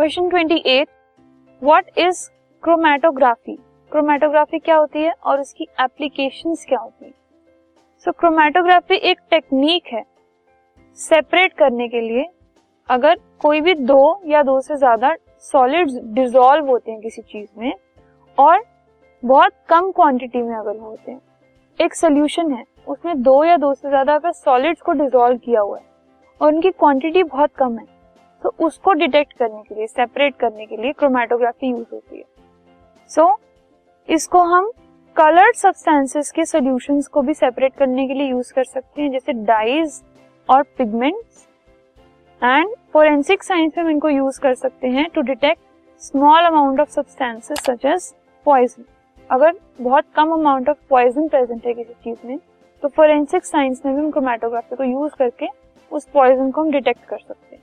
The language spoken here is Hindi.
Question twenty eight what is chromatography chromatography क्या होती है और उसकी एप्लीकेशन क्या होती है? सो so, क्रोमेटोग्राफी एक टेक्निक है सेपरेट करने के लिए। अगर कोई भी दो या दो से ज़्यादा सॉलिड्स डिजोल्व होते हैं किसी चीज़ में और बहुत कम क्वांटिटी में अगर होते हैं एक सोल्यूशन है उसमें दो या दो से ज़्यादा अगर सॉलिड्स को डिजोल्व किया हुआ है और उनकी क्वांटिटी बहुत कम है तो उसको डिटेक्ट करने के लिए सेपरेट करने के लिए क्रोमेटोग्राफी यूज़ होती है। सो so, इसको हम कलर्ड सब्सटेंसेस के सॉल्यूशंस को भी सेपरेट करने के लिए यूज़ कर सकते हैं जैसे डाइज और पिगमेंट्स एंड फोरेंसिक साइंस में हम इनको यूज़ कर सकते हैं to detect small amount of substances such as poison अगर बहुत कम अमाउंट ऑफ़ पॉइजन प्रेजेंट है किसी चीज़ में तो फोरेंसिक साइंस में भी हम क्रोमेटोग्राफी को यूज़ करके उस पॉइजन को हम डिटेक्ट कर सकते हैं।